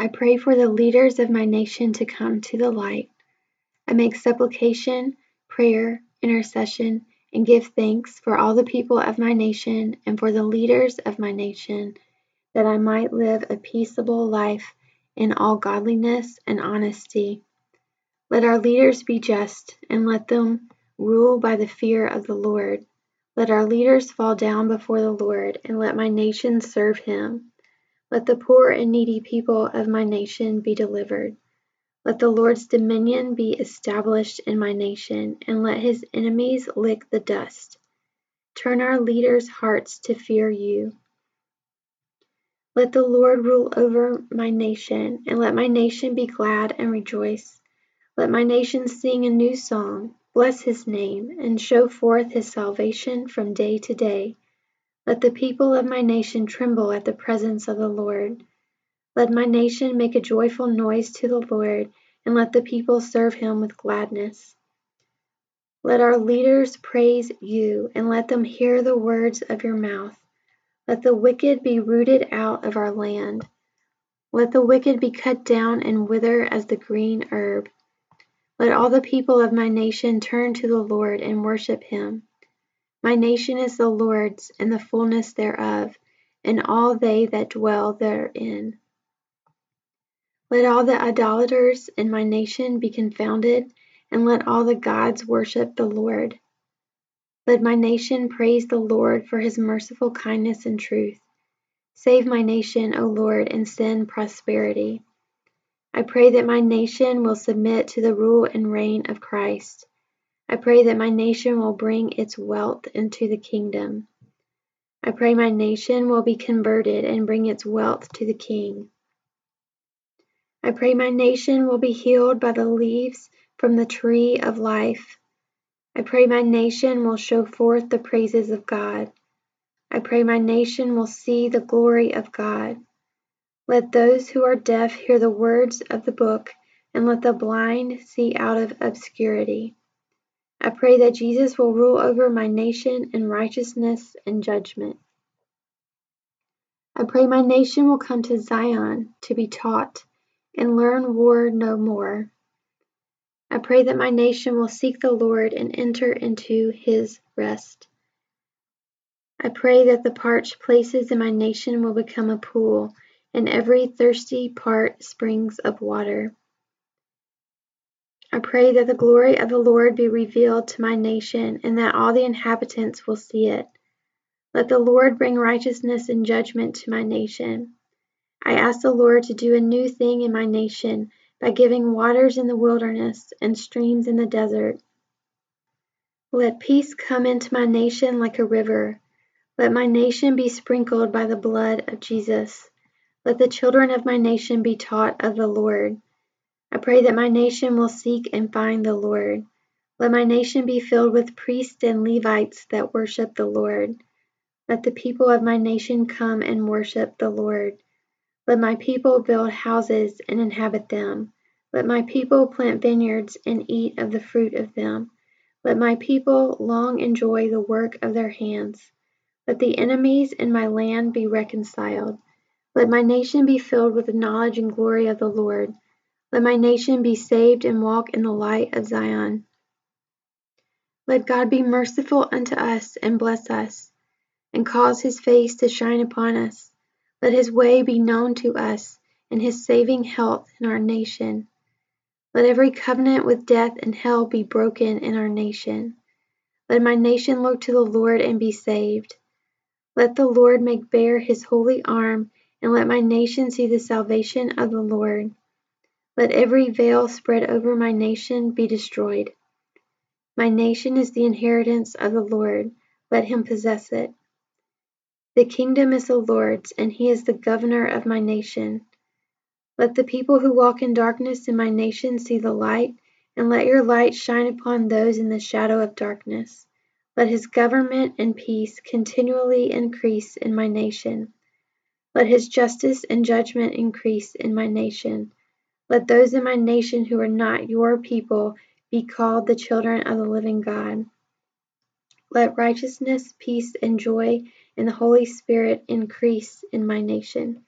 I pray for the leaders of my nation to come to the light. I make supplication, prayer, intercession, and give thanks for all the people of my nation and for the leaders of my nation, that I might live a peaceable life in all godliness and honesty. Let our leaders be just, and let them rule by the fear of the Lord. Let our leaders fall down before the Lord, and let my nation serve him. Let the poor and needy people of my nation be delivered. Let the Lord's dominion be established in my nation, and let his enemies lick the dust. Turn our leaders' hearts to fear you. Let the Lord rule over my nation, and let my nation be glad and rejoice. Let my nation sing a new song, bless his name, and show forth his salvation from day to day. Let the people of my nation tremble at the presence of the Lord. Let my nation make a joyful noise to the Lord, and let the people serve him with gladness. Let our leaders praise you, and let them hear the words of your mouth. Let the wicked be rooted out of our land. Let the wicked be cut down and wither as the green herb. Let all the people of my nation turn to the Lord and worship him. My nation is the Lord's, and the fullness thereof, and all they that dwell therein. Let all the idolaters in my nation be confounded, and let all the gods worship the Lord. Let my nation praise the Lord for his merciful kindness and truth. Save my nation, O Lord, and send prosperity. I pray that my nation will submit to the rule and reign of Christ. I pray that my nation will bring its wealth into the kingdom. I pray my nation will be converted and bring its wealth to the king. I pray my nation will be healed by the leaves from the tree of life. I pray my nation will show forth the praises of God. I pray my nation will see the glory of God. Let those who are deaf hear the words of the book, and let the blind see out of obscurity. I pray that Jesus will rule over my nation in righteousness and judgment. I pray my nation will come to Zion to be taught and learn war no more. I pray that my nation will seek the Lord and enter into his rest. I pray that the parched places in my nation will become a pool, and every thirsty part springs of water. I pray that the glory of the Lord be revealed to my nation, and that all the inhabitants will see it. Let the Lord bring righteousness and judgment to my nation. I ask the Lord to do a new thing in my nation by giving waters in the wilderness and streams in the desert. Let peace come into my nation like a river. Let my nation be sprinkled by the blood of Jesus. Let the children of my nation be taught of the Lord. I pray that my nation will seek and find the Lord. Let my nation be filled with priests and Levites that worship the Lord. Let the people of my nation come and worship the Lord. Let my people build houses and inhabit them. Let my people plant vineyards and eat of the fruit of them. Let my people long enjoy the work of their hands. Let the enemies in my land be reconciled. Let my nation be filled with the knowledge and glory of the Lord. Let my nation be saved and walk in the light of Zion. Let God be merciful unto us and bless us, and cause his face to shine upon us. Let his way be known to us, and his saving health in our nation. Let every covenant with death and hell be broken in our nation. Let my nation look to the Lord and be saved. Let the Lord make bare his holy arm, and let my nation see the salvation of the Lord. Let every veil spread over my nation be destroyed. My nation is the inheritance of the Lord. Let him possess it. The kingdom is the Lord's, and he is the governor of my nation. Let the people who walk in darkness in my nation see the light, and let your light shine upon those in the shadow of darkness. Let his government and peace continually increase in my nation. Let his justice and judgment increase in my nation. Let those in my nation who are not your people be called the children of the living God. Let righteousness, peace, and joy in the Holy Spirit increase in my nation.